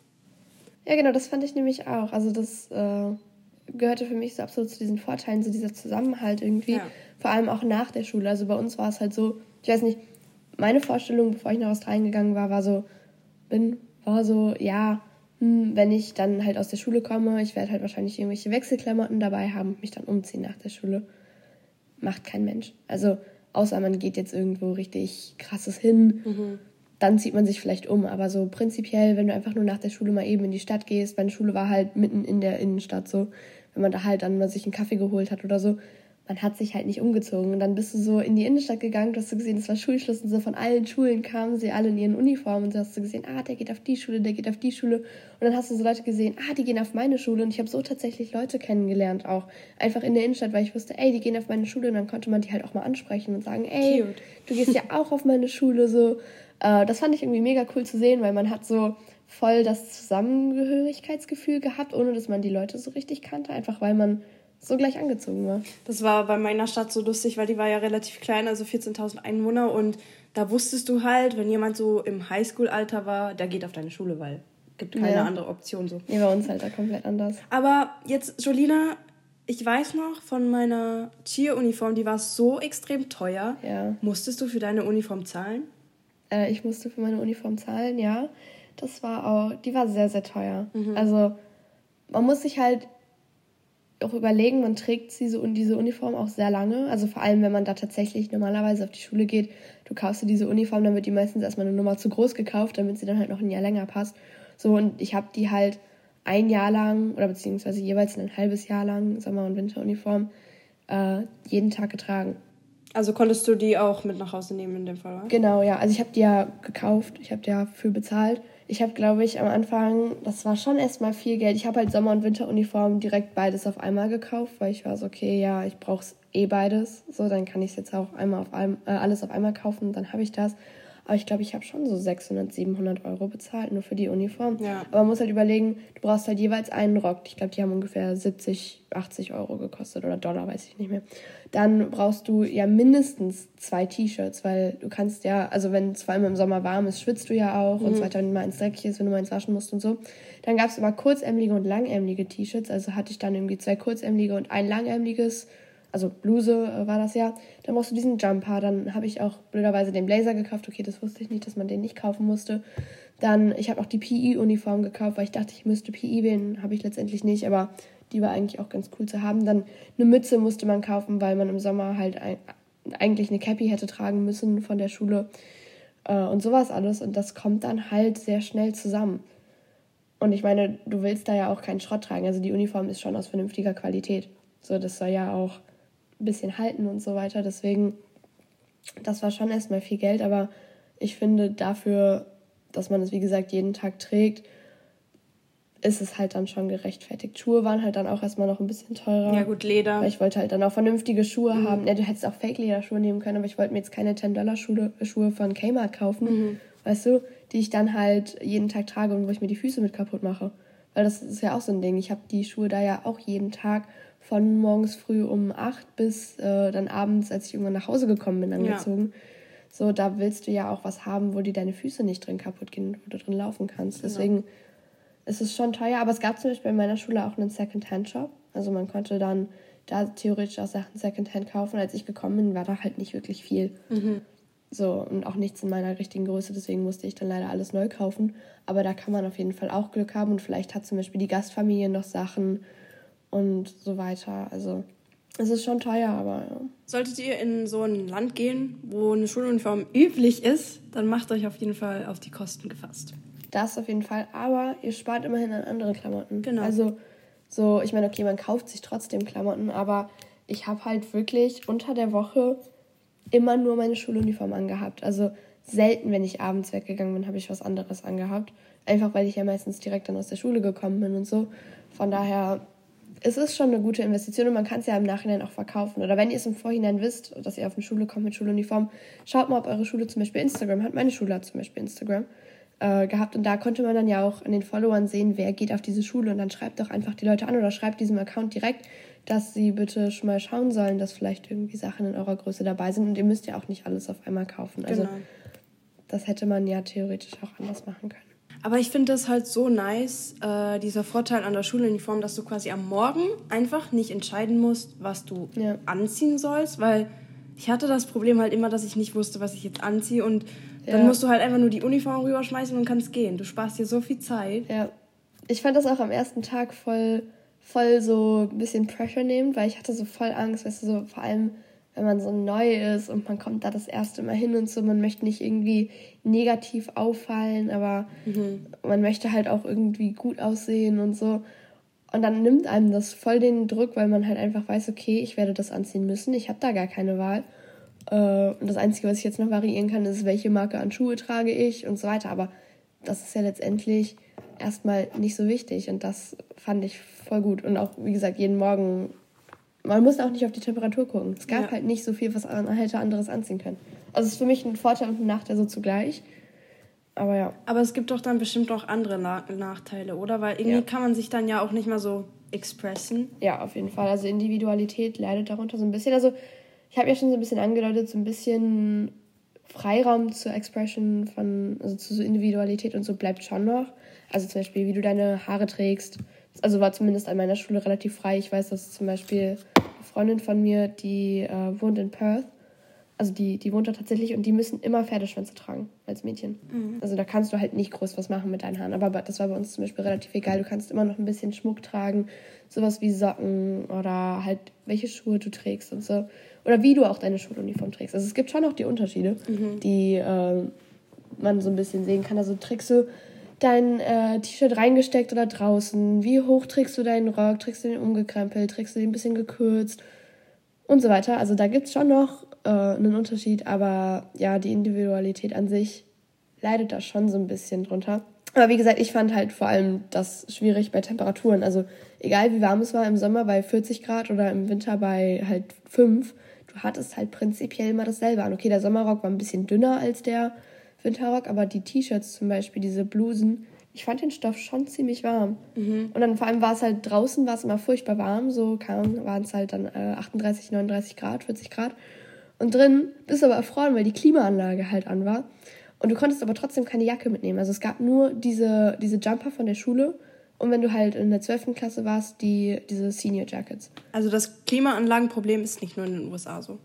Ja, genau, das fand ich nämlich auch. Also das äh, gehörte für mich so absolut zu diesen Vorteilen, so dieser Zusammenhalt irgendwie. Ja. Vor allem auch nach der Schule. Also bei uns war es halt so, ich weiß nicht, meine Vorstellung, bevor ich nach Australien gegangen war, war so, bin, war so, ja, hm, wenn ich dann halt aus der Schule komme, ich werde halt wahrscheinlich irgendwelche Wechselklamotten dabei haben und mich dann umziehen nach der Schule. Macht kein Mensch. Also, außer man geht jetzt irgendwo richtig krasses hin, mhm. dann zieht man sich vielleicht um. Aber so prinzipiell, wenn du einfach nur nach der Schule mal eben in die Stadt gehst, meine Schule war halt mitten in der Innenstadt so, wenn man da halt dann mal sich einen Kaffee geholt hat oder so, man hat sich halt nicht umgezogen. Und dann bist du so in die Innenstadt gegangen, du hast gesehen, es war Schulschluss und so von allen Schulen kamen sie alle in ihren Uniformen und so hast du gesehen, ah, der geht auf die Schule, der geht auf die Schule. Und dann hast du so Leute gesehen, ah, die gehen auf meine Schule. Und ich habe so tatsächlich Leute kennengelernt auch. Einfach in der Innenstadt, weil ich wusste, ey, die gehen auf meine Schule. Und dann konnte man die halt auch mal ansprechen und sagen, ey, Cute. du gehst ja auch auf meine Schule. So, äh, das fand ich irgendwie mega cool zu sehen, weil man hat so voll das Zusammengehörigkeitsgefühl gehabt, ohne dass man die Leute so richtig kannte, einfach weil man so gleich angezogen war. Das war bei meiner Stadt so lustig, weil die war ja relativ klein, also 14.000 Einwohner und da wusstest du halt, wenn jemand so im Highschool-Alter war, der geht auf deine Schule, weil gibt keine ja. andere Option so. Nee, bei uns halt da komplett anders. Aber jetzt, Jolina, ich weiß noch von meiner Cheer-Uniform, die war so extrem teuer. Ja. Musstest du für deine Uniform zahlen? Äh, ich musste für meine Uniform zahlen, ja. Das war auch, die war sehr, sehr teuer. Mhm. Also man muss sich halt auch überlegen, man trägt in diese Uniform auch sehr lange. Also vor allem, wenn man da tatsächlich normalerweise auf die Schule geht, du kaufst dir diese Uniform, dann wird die meistens erstmal eine Nummer zu groß gekauft, damit sie dann halt noch ein Jahr länger passt. So, und ich habe die halt ein Jahr lang oder beziehungsweise jeweils ein halbes Jahr lang, Sommer- und Winteruniform, äh, jeden Tag getragen. Also konntest du die auch mit nach Hause nehmen in dem Fall, oder? Genau, ja. Also ich habe die ja gekauft, ich habe die ja für bezahlt. Ich habe, glaube ich, am Anfang, das war schon erstmal viel Geld. Ich habe halt Sommer- und Winteruniform direkt beides auf einmal gekauft, weil ich war so, okay, ja, ich brauche eh beides. So, dann kann ich es jetzt auch einmal auf einem, äh, alles auf einmal kaufen, dann habe ich das. Aber ich glaube, ich habe schon so 600, 700 Euro bezahlt, nur für die Uniform. Ja. Aber man muss halt überlegen, du brauchst halt jeweils einen Rock. Ich glaube, die haben ungefähr 70, 80 Euro gekostet oder Dollar, weiß ich nicht mehr. Dann brauchst du ja mindestens zwei T-Shirts, weil du kannst ja, also wenn es vor allem im Sommer warm ist, schwitzt du ja auch mhm. und so weiter, wenn mal ins dreckig ist, wenn du mal ins Waschen musst und so. Dann gab es aber kurzärmelige und langärmelige T-Shirts. Also hatte ich dann irgendwie zwei kurzärmelige und ein langärmeliges also Bluse äh, war das ja. Dann brauchst du diesen Jumper. Dann habe ich auch blöderweise den Blazer gekauft. Okay, das wusste ich nicht, dass man den nicht kaufen musste. Dann, ich habe auch die PE-Uniform gekauft, weil ich dachte, ich müsste PE wählen. Habe ich letztendlich nicht, aber die war eigentlich auch ganz cool zu haben. Dann eine Mütze musste man kaufen, weil man im Sommer halt ein, eigentlich eine Cappy hätte tragen müssen von der Schule. Äh, und sowas alles. Und das kommt dann halt sehr schnell zusammen. Und ich meine, du willst da ja auch keinen Schrott tragen. Also die Uniform ist schon aus vernünftiger Qualität. So, das soll ja auch ein bisschen halten und so weiter. Deswegen, das war schon erstmal viel Geld, aber ich finde dafür, dass man es wie gesagt jeden Tag trägt, ist es halt dann schon gerechtfertigt. Schuhe waren halt dann auch erstmal noch ein bisschen teurer. Ja, gut, Leder. Weil ich wollte halt dann auch vernünftige Schuhe mhm. haben. Ja, du hättest auch Fake-Lederschuhe nehmen können, aber ich wollte mir jetzt keine 10-Dollar-Schuhe Schuhe von Kmart kaufen, mhm. weißt du, die ich dann halt jeden Tag trage und wo ich mir die Füße mit kaputt mache. Weil das ist ja auch so ein Ding. Ich habe die Schuhe da ja auch jeden Tag von morgens früh um acht bis äh, dann abends, als ich irgendwann nach Hause gekommen bin, angezogen. Ja. So, da willst du ja auch was haben, wo dir deine Füße nicht drin kaputt gehen, wo du drin laufen kannst. Deswegen ja. ist es schon teuer. Aber es gab zum Beispiel in meiner Schule auch einen Second-Hand-Shop. Also man konnte dann da theoretisch auch Sachen Second-Hand kaufen. Als ich gekommen bin, war da halt nicht wirklich viel. Mhm. So, und auch nichts in meiner richtigen Größe, deswegen musste ich dann leider alles neu kaufen. Aber da kann man auf jeden Fall auch Glück haben und vielleicht hat zum Beispiel die Gastfamilie noch Sachen und so weiter. Also es ist schon teuer, aber ja. Solltet ihr in so ein Land gehen, wo eine Schuluniform üblich ist, dann macht euch auf jeden Fall auf die Kosten gefasst. Das auf jeden Fall, aber ihr spart immerhin an andere Klamotten. Genau. Also so, ich meine, okay, man kauft sich trotzdem Klamotten, aber ich habe halt wirklich unter der Woche immer nur meine Schuluniform angehabt. Also selten, wenn ich abends weggegangen bin, habe ich was anderes angehabt. Einfach weil ich ja meistens direkt dann aus der Schule gekommen bin und so. Von daher es ist schon eine gute Investition und man kann es ja im Nachhinein auch verkaufen. Oder wenn ihr es im Vorhinein wisst, dass ihr auf eine Schule kommt mit Schuluniform, schaut mal, ob eure Schule zum Beispiel Instagram hat. Meine Schule hat zum Beispiel Instagram äh, gehabt und da konnte man dann ja auch an den Followern sehen, wer geht auf diese Schule und dann schreibt doch einfach die Leute an oder schreibt diesem Account direkt, dass sie bitte schon mal schauen sollen, dass vielleicht irgendwie Sachen in eurer Größe dabei sind und ihr müsst ja auch nicht alles auf einmal kaufen. Also genau. das hätte man ja theoretisch auch anders machen können. Aber ich finde das halt so nice, äh, dieser Vorteil an der Schuluniform, dass du quasi am Morgen einfach nicht entscheiden musst, was du ja. anziehen sollst, weil ich hatte das Problem halt immer, dass ich nicht wusste, was ich jetzt anziehe und dann ja. musst du halt einfach nur die Uniform rüberschmeißen und kannst gehen. Du sparst dir so viel Zeit. Ja. Ich fand das auch am ersten Tag voll, voll so ein bisschen Pressure nehmend, weil ich hatte so voll Angst, weißt du, so vor allem wenn man so neu ist und man kommt da das erste Mal hin und so, man möchte nicht irgendwie negativ auffallen, aber mhm. man möchte halt auch irgendwie gut aussehen und so. Und dann nimmt einem das voll den Druck, weil man halt einfach weiß, okay, ich werde das anziehen müssen, ich habe da gar keine Wahl. Äh, und das Einzige, was ich jetzt noch variieren kann, ist, welche Marke an Schuhe trage ich und so weiter. Aber das ist ja letztendlich erstmal nicht so wichtig und das fand ich voll gut. Und auch, wie gesagt, jeden Morgen man muss auch nicht auf die Temperatur gucken. Es gab ja. halt nicht so viel, was man hätte anderes anziehen können. Also es ist für mich ein Vorteil und ein Nachteil so zugleich. Aber ja. Aber es gibt doch dann bestimmt auch andere Na Nachteile, oder? Weil irgendwie ja. kann man sich dann ja auch nicht mehr so expressen. Ja, auf jeden Fall. Also Individualität leidet darunter so ein bisschen. Also ich habe ja schon so ein bisschen angedeutet, so ein bisschen Freiraum zur Expression von, also zur Individualität und so bleibt schon noch. Also zum Beispiel, wie du deine Haare trägst. Also war zumindest an meiner Schule relativ frei. Ich weiß, dass zum Beispiel Freundin von mir, die äh, wohnt in Perth. also die, die wohnt da tatsächlich und die müssen immer Pferdeschwänze tragen als Mädchen. Mhm. Also da kannst du halt nicht groß was machen mit deinen Haaren. Aber das war bei uns zum Beispiel relativ egal. Du kannst immer noch ein bisschen Schmuck tragen, sowas wie Socken oder halt welche Schuhe du trägst und so. Oder wie du auch deine Schuluniform trägst. Also es gibt schon noch die Unterschiede, mhm. die äh, man so ein bisschen sehen kann. Also trägst du dein äh, T-Shirt reingesteckt oder draußen? Wie hoch trägst du deinen Rock? Trägst du den umgekrempelt? Trägst du den ein bisschen gekürzt? Und so weiter. Also da gibt es schon noch äh, einen Unterschied, aber ja, die Individualität an sich leidet da schon so ein bisschen drunter. Aber wie gesagt, ich fand halt vor allem das schwierig bei Temperaturen. Also egal wie warm es war im Sommer bei 40 Grad oder im Winter bei halt 5, du hattest halt prinzipiell immer dasselbe an. Okay, der Sommerrock war ein bisschen dünner als der Winterrock, aber die T-Shirts zum Beispiel, diese Blusen, ich fand den Stoff schon ziemlich warm. Mhm. Und dann vor allem war es halt draußen, war es immer furchtbar warm, so waren es halt dann äh, 38, 39 Grad, 40 Grad. Und drin bist du aber erfroren, weil die Klimaanlage halt an war. Und du konntest aber trotzdem keine Jacke mitnehmen. Also es gab nur diese, diese Jumper von der Schule und wenn du halt in der 12. Klasse warst, die, diese Senior Jackets. Also das Klimaanlagenproblem ist nicht nur in den USA so.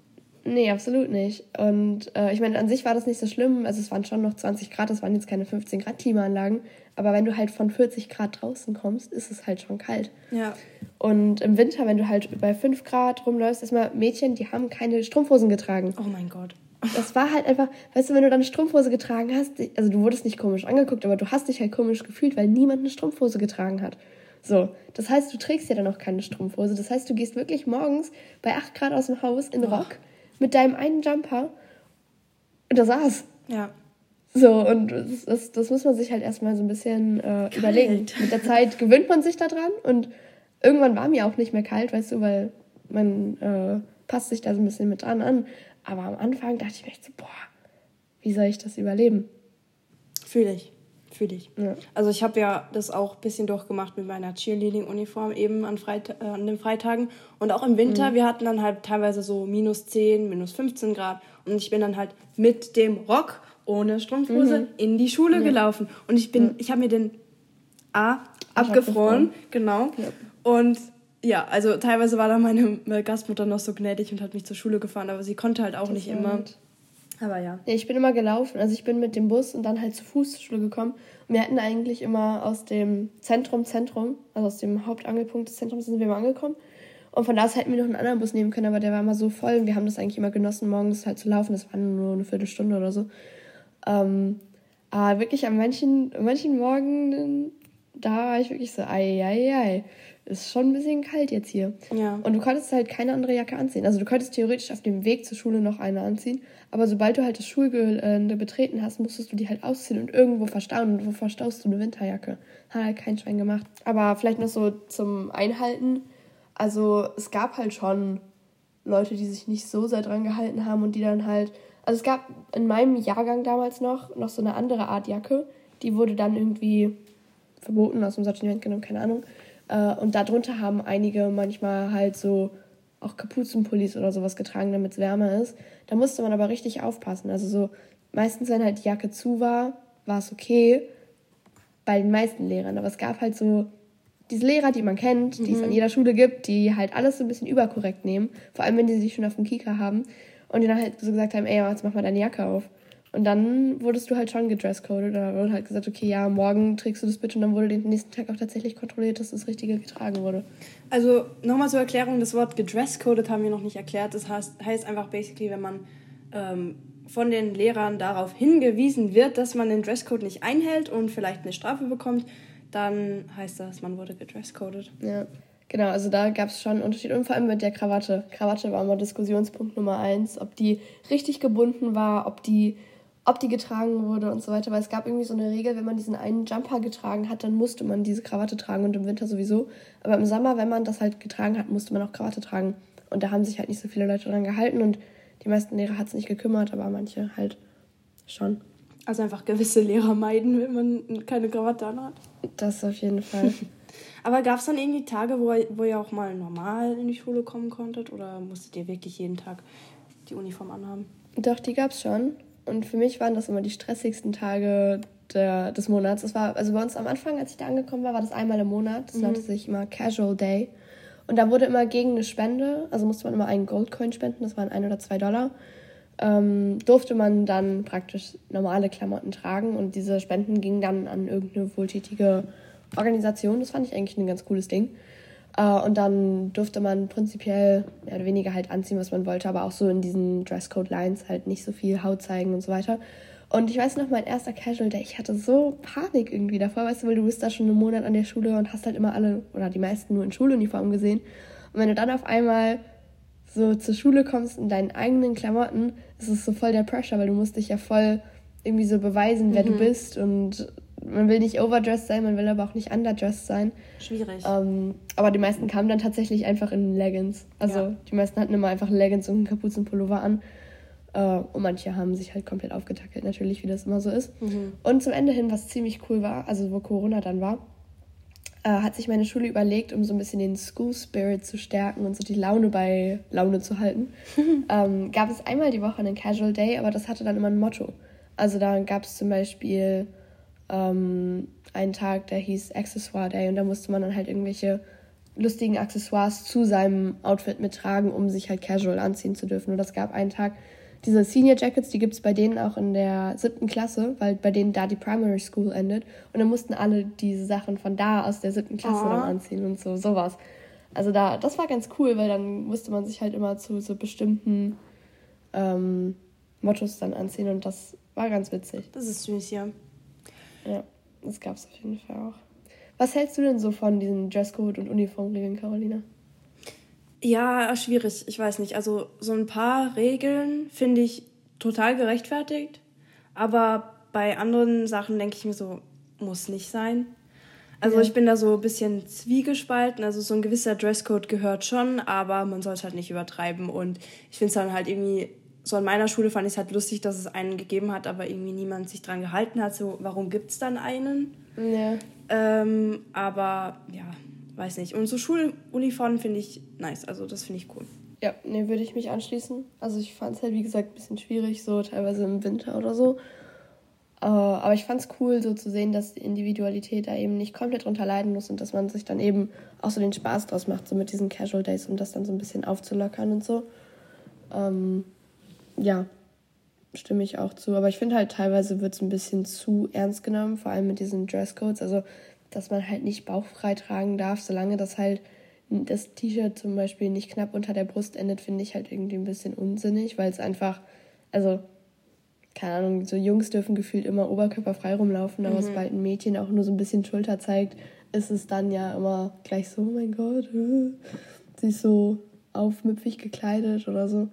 Nee, absolut nicht. Und äh, ich meine, an sich war das nicht so schlimm. Also es waren schon noch 20 Grad, das waren jetzt keine 15 Grad Klimaanlagen. Aber wenn du halt von 40 Grad draußen kommst, ist es halt schon kalt. Ja. Und im Winter, wenn du halt bei 5 Grad rumläufst, erstmal Mädchen, die haben keine Strumpfhosen getragen. Oh mein Gott. Das war halt einfach, weißt du, wenn du dann eine Strumpfhose getragen hast, also du wurdest nicht komisch angeguckt, aber du hast dich halt komisch gefühlt, weil niemand eine Strumpfhose getragen hat. So, das heißt, du trägst ja dann auch keine Strumpfhose. Das heißt, du gehst wirklich morgens bei 8 Grad aus dem Haus in Rock mit deinem einen Jumper und das war's. Ja. So, und das, das, das muss man sich halt erstmal so ein bisschen äh, überlegen. Mit der Zeit gewöhnt man sich daran und irgendwann war mir auch nicht mehr kalt, weißt du, weil man äh, passt sich da so ein bisschen mit dran an. Aber am Anfang dachte ich mir echt so, boah, wie soll ich das überleben? Fühle ich. Fühle ich. Ja. Also ich habe ja das auch ein bisschen durchgemacht mit meiner Cheerleading-Uniform eben an, Freit äh, an den Freitagen. Und auch im Winter, mhm. wir hatten dann halt teilweise so minus 10, minus 15 Grad. Und ich bin dann halt mit dem Rock ohne Strumpfhose mhm. in die Schule ja. gelaufen. Und ich bin, ja. ich habe mir den A abgefroren, genau. Und ja, also teilweise war da meine Gastmutter noch so gnädig und hat mich zur Schule gefahren, aber sie konnte halt auch das nicht immer. Aber ja. ja. Ich bin immer gelaufen. Also ich bin mit dem Bus und dann halt zu Fuß zur Schule gekommen. Und wir hätten eigentlich immer aus dem Zentrum, Zentrum, also aus dem Hauptangelpunkt des Zentrums sind wir immer angekommen. Und von da aus hätten wir noch einen anderen Bus nehmen können, aber der war immer so voll und wir haben das eigentlich immer genossen, morgens halt zu laufen. Das war nur eine Viertelstunde oder so. Ähm, aber wirklich an manchen, manchen Morgen, da war ich wirklich so, ei, ei, ei ist schon ein bisschen kalt jetzt hier. Ja. Und du konntest halt keine andere Jacke anziehen. Also du könntest theoretisch auf dem Weg zur Schule noch eine anziehen, aber sobald du halt das Schulgelände betreten hast, musstest du die halt ausziehen und irgendwo verstauen. Und wo verstaust du eine Winterjacke? Hat halt kein Schwein gemacht. Aber vielleicht noch so zum Einhalten. Also es gab halt schon Leute, die sich nicht so sehr dran gehalten haben und die dann halt. Also es gab in meinem Jahrgang damals noch noch so eine andere Art Jacke. Die wurde dann irgendwie verboten, aus dem Sortiment genommen, keine Ahnung. Äh, und darunter haben einige manchmal halt so auch Kapuzenpullis oder sowas getragen, damit es wärmer ist. Da musste man aber richtig aufpassen. Also so meistens, wenn halt die Jacke zu war, war es okay bei den meisten Lehrern. Aber es gab halt so diese Lehrer, die man kennt, die mhm. es an jeder Schule gibt, die halt alles so ein bisschen überkorrekt nehmen. Vor allem, wenn die sich schon auf dem Kika haben. Und die dann halt so gesagt haben, ey, jetzt mach mal deine Jacke auf. Und dann wurdest du halt schon gedresscoded. Da wurde halt gesagt, okay, ja, morgen trägst du das bitte. Und dann wurde den nächsten Tag auch tatsächlich kontrolliert, dass das Richtige getragen wurde. Also nochmal zur Erklärung, das Wort gedresscoded haben wir noch nicht erklärt. Das heißt, heißt einfach basically, wenn man ähm, von den Lehrern darauf hingewiesen wird, dass man den Dresscode nicht einhält und vielleicht eine Strafe bekommt, dann heißt das, man wurde gedresscoded. Ja. Genau, also da gab es schon einen Unterschied und vor allem mit der Krawatte. Krawatte war immer Diskussionspunkt Nummer eins, ob die richtig gebunden war, ob die ob die getragen wurde und so weiter, weil es gab irgendwie so eine Regel, wenn man diesen einen Jumper getragen hat, dann musste man diese Krawatte tragen und im Winter sowieso. Aber im Sommer, wenn man das halt getragen hat, musste man auch Krawatte tragen. Und da haben sich halt nicht so viele Leute dran gehalten und die meisten Lehrer hat es nicht gekümmert, aber manche halt schon. Also einfach gewisse Lehrer meiden, wenn man keine Krawatte anhat. Das auf jeden Fall. aber gab es dann irgendwie Tage, wo, wo ihr auch mal normal in die Schule kommen konntet oder musstet ihr wirklich jeden Tag die Uniform anhaben? Doch, die gab es schon. Und für mich waren das immer die stressigsten Tage der, des Monats. Das war, also bei uns am Anfang, als ich da angekommen war, war das einmal im Monat. Das mhm. nannte sich immer Casual Day. Und da wurde immer gegen eine Spende, also musste man immer einen Goldcoin spenden, das waren ein oder zwei Dollar, ähm, durfte man dann praktisch normale Klamotten tragen und diese Spenden gingen dann an irgendeine wohltätige Organisation. Das fand ich eigentlich ein ganz cooles Ding. Äh, und dann durfte man prinzipiell mehr oder weniger halt anziehen, was man wollte, aber auch so in diesen Dresscode-Lines halt nicht so viel Haut zeigen und so weiter. Und ich weiß noch, mein erster Casual Day, ich hatte so Panik irgendwie davor, weißt du, weil du bist da schon einen Monat an der Schule und hast halt immer alle oder die meisten nur in Schuluniform gesehen. Und wenn du dann auf einmal so zur Schule kommst in deinen eigenen Klamotten, ist es so voll der Pressure, weil du musst dich ja voll irgendwie so beweisen, wer mhm. du bist und man will nicht overdressed sein, man will aber auch nicht underdressed sein. Schwierig. Ähm, aber die meisten kamen dann tatsächlich einfach in Leggings. Also ja. die meisten hatten immer einfach Leggings und einen Kapuzenpullover an. Äh, und manche haben sich halt komplett aufgetackelt, natürlich, wie das immer so ist. Mhm. Und zum Ende hin, was ziemlich cool war, also wo Corona dann war, äh, hat sich meine Schule überlegt, um so ein bisschen den School Spirit zu stärken und so die Laune bei Laune zu halten, ähm, gab es einmal die Woche einen Casual Day, aber das hatte dann immer ein Motto. Also da gab es zum Beispiel ähm, einen Tag, der hieß Accessoire Day und da musste man dann halt irgendwelche lustigen Accessoires zu seinem Outfit mittragen, um sich halt casual anziehen zu dürfen. Und es gab einen Tag, diese Senior Jackets, die gibt es bei denen auch in der siebten Klasse, weil bei denen da die Primary School endet. Und dann mussten alle diese Sachen von da aus der siebten Klasse oh. dann anziehen und so, sowas. Also da, das war ganz cool, weil dann musste man sich halt immer zu so bestimmten ähm, Mottos dann anziehen und das war ganz witzig. Das ist süß, ja. Ja, das gab es auf jeden Fall auch. Was hältst du denn so von diesen Dresscode- und Uniformregeln, Carolina? Ja, schwierig. Ich weiß nicht. Also so ein paar Regeln finde ich total gerechtfertigt. Aber bei anderen Sachen denke ich mir so, muss nicht sein. Also ja. ich bin da so ein bisschen zwiegespalten. Also so ein gewisser Dresscode gehört schon, aber man soll es halt nicht übertreiben. Und ich finde es dann halt irgendwie so an meiner Schule fand ich es halt lustig, dass es einen gegeben hat, aber irgendwie niemand sich dran gehalten hat. So, warum gibt es dann einen? Ja. Ähm, aber ja, weiß nicht. Und so Schuluniformen finde ich nice. Also das finde ich cool. Ja, ne, würde ich mich anschließen. Also ich fand es halt, wie gesagt, ein bisschen schwierig, so teilweise im Winter oder so. Äh, aber ich fand es cool, so zu sehen, dass die Individualität da eben nicht komplett drunter leiden muss und dass man sich dann eben auch so den Spaß draus macht, so mit diesen Casual Days, um das dann so ein bisschen aufzulockern und so. Ähm, ja, stimme ich auch zu. Aber ich finde halt, teilweise wird es ein bisschen zu ernst genommen, vor allem mit diesen Dresscodes. Also, dass man halt nicht bauchfrei tragen darf, solange das halt das T-Shirt zum Beispiel nicht knapp unter der Brust endet, finde ich halt irgendwie ein bisschen unsinnig, weil es einfach, also, keine Ahnung, so Jungs dürfen gefühlt immer oberkörperfrei rumlaufen, aber mhm. sobald ein Mädchen auch nur so ein bisschen Schulter zeigt, ist es dann ja immer gleich so, oh mein Gott, sie ist so aufmüpfig gekleidet oder so.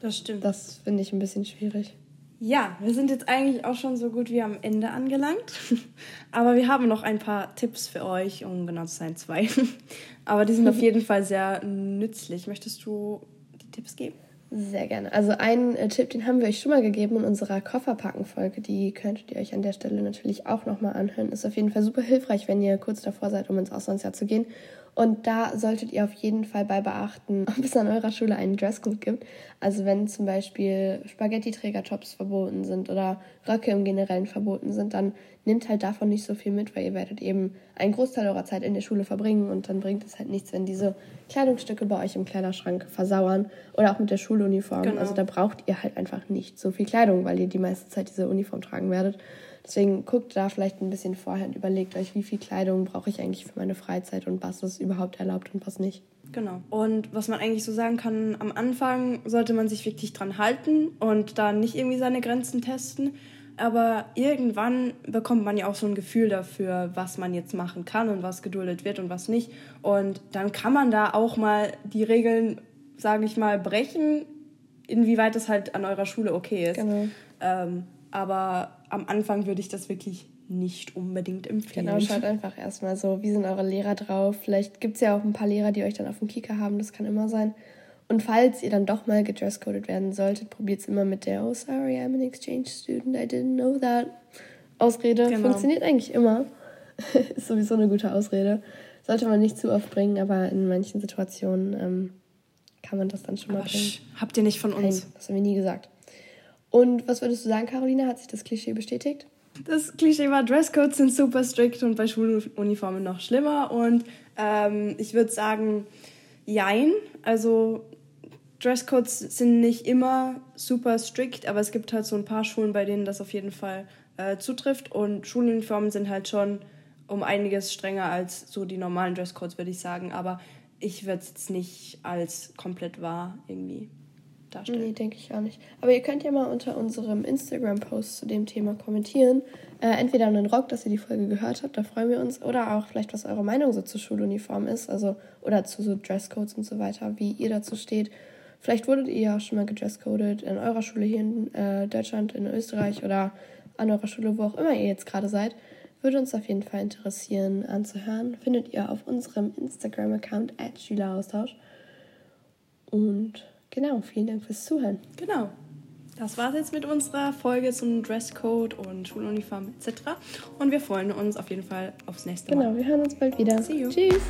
Das stimmt. Das finde ich ein bisschen schwierig. Ja, wir sind jetzt eigentlich auch schon so gut wie am Ende angelangt. Aber wir haben noch ein paar Tipps für euch, um genau zu sein, zwei. Aber die sind auf jeden Fall sehr nützlich. Möchtest du die Tipps geben? Sehr gerne. Also einen äh, Tipp, den haben wir euch schon mal gegeben in unserer Kofferpacken-Folge. Die könntet ihr euch an der Stelle natürlich auch nochmal anhören. Ist auf jeden Fall super hilfreich, wenn ihr kurz davor seid, um ins Auslandsjahr zu gehen und da solltet ihr auf jeden Fall bei beachten, ob es an eurer Schule einen Dresscode gibt. Also wenn zum Beispiel Spaghetti-Trägertops verboten sind oder Röcke im Generellen verboten sind, dann nehmt halt davon nicht so viel mit, weil ihr werdet eben einen Großteil eurer Zeit in der Schule verbringen und dann bringt es halt nichts, wenn diese Kleidungsstücke bei euch im Kleiderschrank versauern oder auch mit der Schuluniform. Genau. Also da braucht ihr halt einfach nicht so viel Kleidung, weil ihr die meiste Zeit diese Uniform tragen werdet. Deswegen guckt da vielleicht ein bisschen vorher und überlegt euch, wie viel Kleidung brauche ich eigentlich für meine Freizeit und was ist überhaupt erlaubt und was nicht. Genau. Und was man eigentlich so sagen kann, am Anfang sollte man sich wirklich dran halten und da nicht irgendwie seine Grenzen testen. Aber irgendwann bekommt man ja auch so ein Gefühl dafür, was man jetzt machen kann und was geduldet wird und was nicht. Und dann kann man da auch mal die Regeln, sage ich mal, brechen, inwieweit es halt an eurer Schule okay ist. Genau. Ähm, aber am Anfang würde ich das wirklich nicht unbedingt empfehlen. Genau, schaut einfach erstmal so, wie sind eure Lehrer drauf. Vielleicht gibt es ja auch ein paar Lehrer, die euch dann auf dem Kicker haben, das kann immer sein. Und falls ihr dann doch mal gedresscoded werden solltet, probiert es immer mit der Oh, sorry, I'm an exchange student, I didn't know that. Ausrede genau. funktioniert eigentlich immer. Ist sowieso eine gute Ausrede. Sollte man nicht zu oft bringen, aber in manchen Situationen ähm, kann man das dann schon mal bringen. Habt ihr nicht von uns? Nein, das haben wir nie gesagt. Und was würdest du sagen, Carolina? Hat sich das Klischee bestätigt? Das Klischee war, Dresscodes sind super strikt und bei Schuluniformen noch schlimmer. Und ähm, ich würde sagen, jein. Also Dresscodes sind nicht immer super strikt, aber es gibt halt so ein paar Schulen, bei denen das auf jeden Fall äh, zutrifft. Und Schuluniformen sind halt schon um einiges strenger als so die normalen Dresscodes, würde ich sagen. Aber ich würde es jetzt nicht als komplett wahr irgendwie darstellen. Nee, denke ich auch nicht. Aber ihr könnt ja mal unter unserem Instagram-Post zu dem Thema kommentieren. Äh, entweder einen Rock, dass ihr die Folge gehört habt, da freuen wir uns, oder auch vielleicht, was eure Meinung so zur Schuluniform ist, also oder zu so Dresscodes und so weiter, wie ihr dazu steht. Vielleicht wurdet ihr ja auch schon mal gedresscodet in eurer Schule hier in äh, Deutschland, in Österreich oder an eurer Schule, wo auch immer ihr jetzt gerade seid. Würde uns auf jeden Fall interessieren anzuhören. Findet ihr auf unserem Instagram-Account Schüleraustausch. Und genau, vielen Dank fürs Zuhören. Genau. Das war's jetzt mit unserer Folge zum Dresscode und Schuluniform etc. Und wir freuen uns auf jeden Fall aufs nächste Mal. Genau, wir hören uns bald wieder. See you. Tschüss.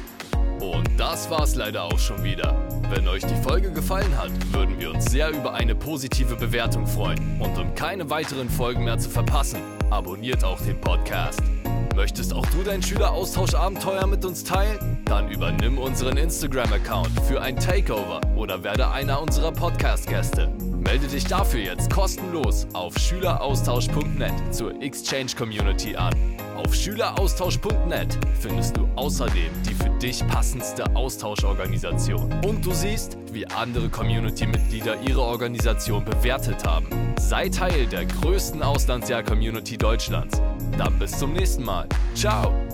Und das war's leider auch schon wieder. Wenn euch die Folge gefallen hat, würden wir uns sehr über eine positive Bewertung freuen. Und um keine weiteren Folgen mehr zu verpassen, abonniert auch den Podcast. Möchtest auch du dein Schüleraustauschabenteuer mit uns teilen? Dann übernimm unseren Instagram-Account für ein Takeover oder werde einer unserer Podcast-Gäste. Melde dich dafür jetzt kostenlos auf schüleraustausch.net zur Exchange Community an. Auf schüleraustausch.net findest du außerdem die für dich passendste Austauschorganisation. Und du siehst, wie andere Community-Mitglieder ihre Organisation bewertet haben. Sei Teil der größten Auslandsjahr-Community Deutschlands. Dann bis zum nächsten Mal. Ciao!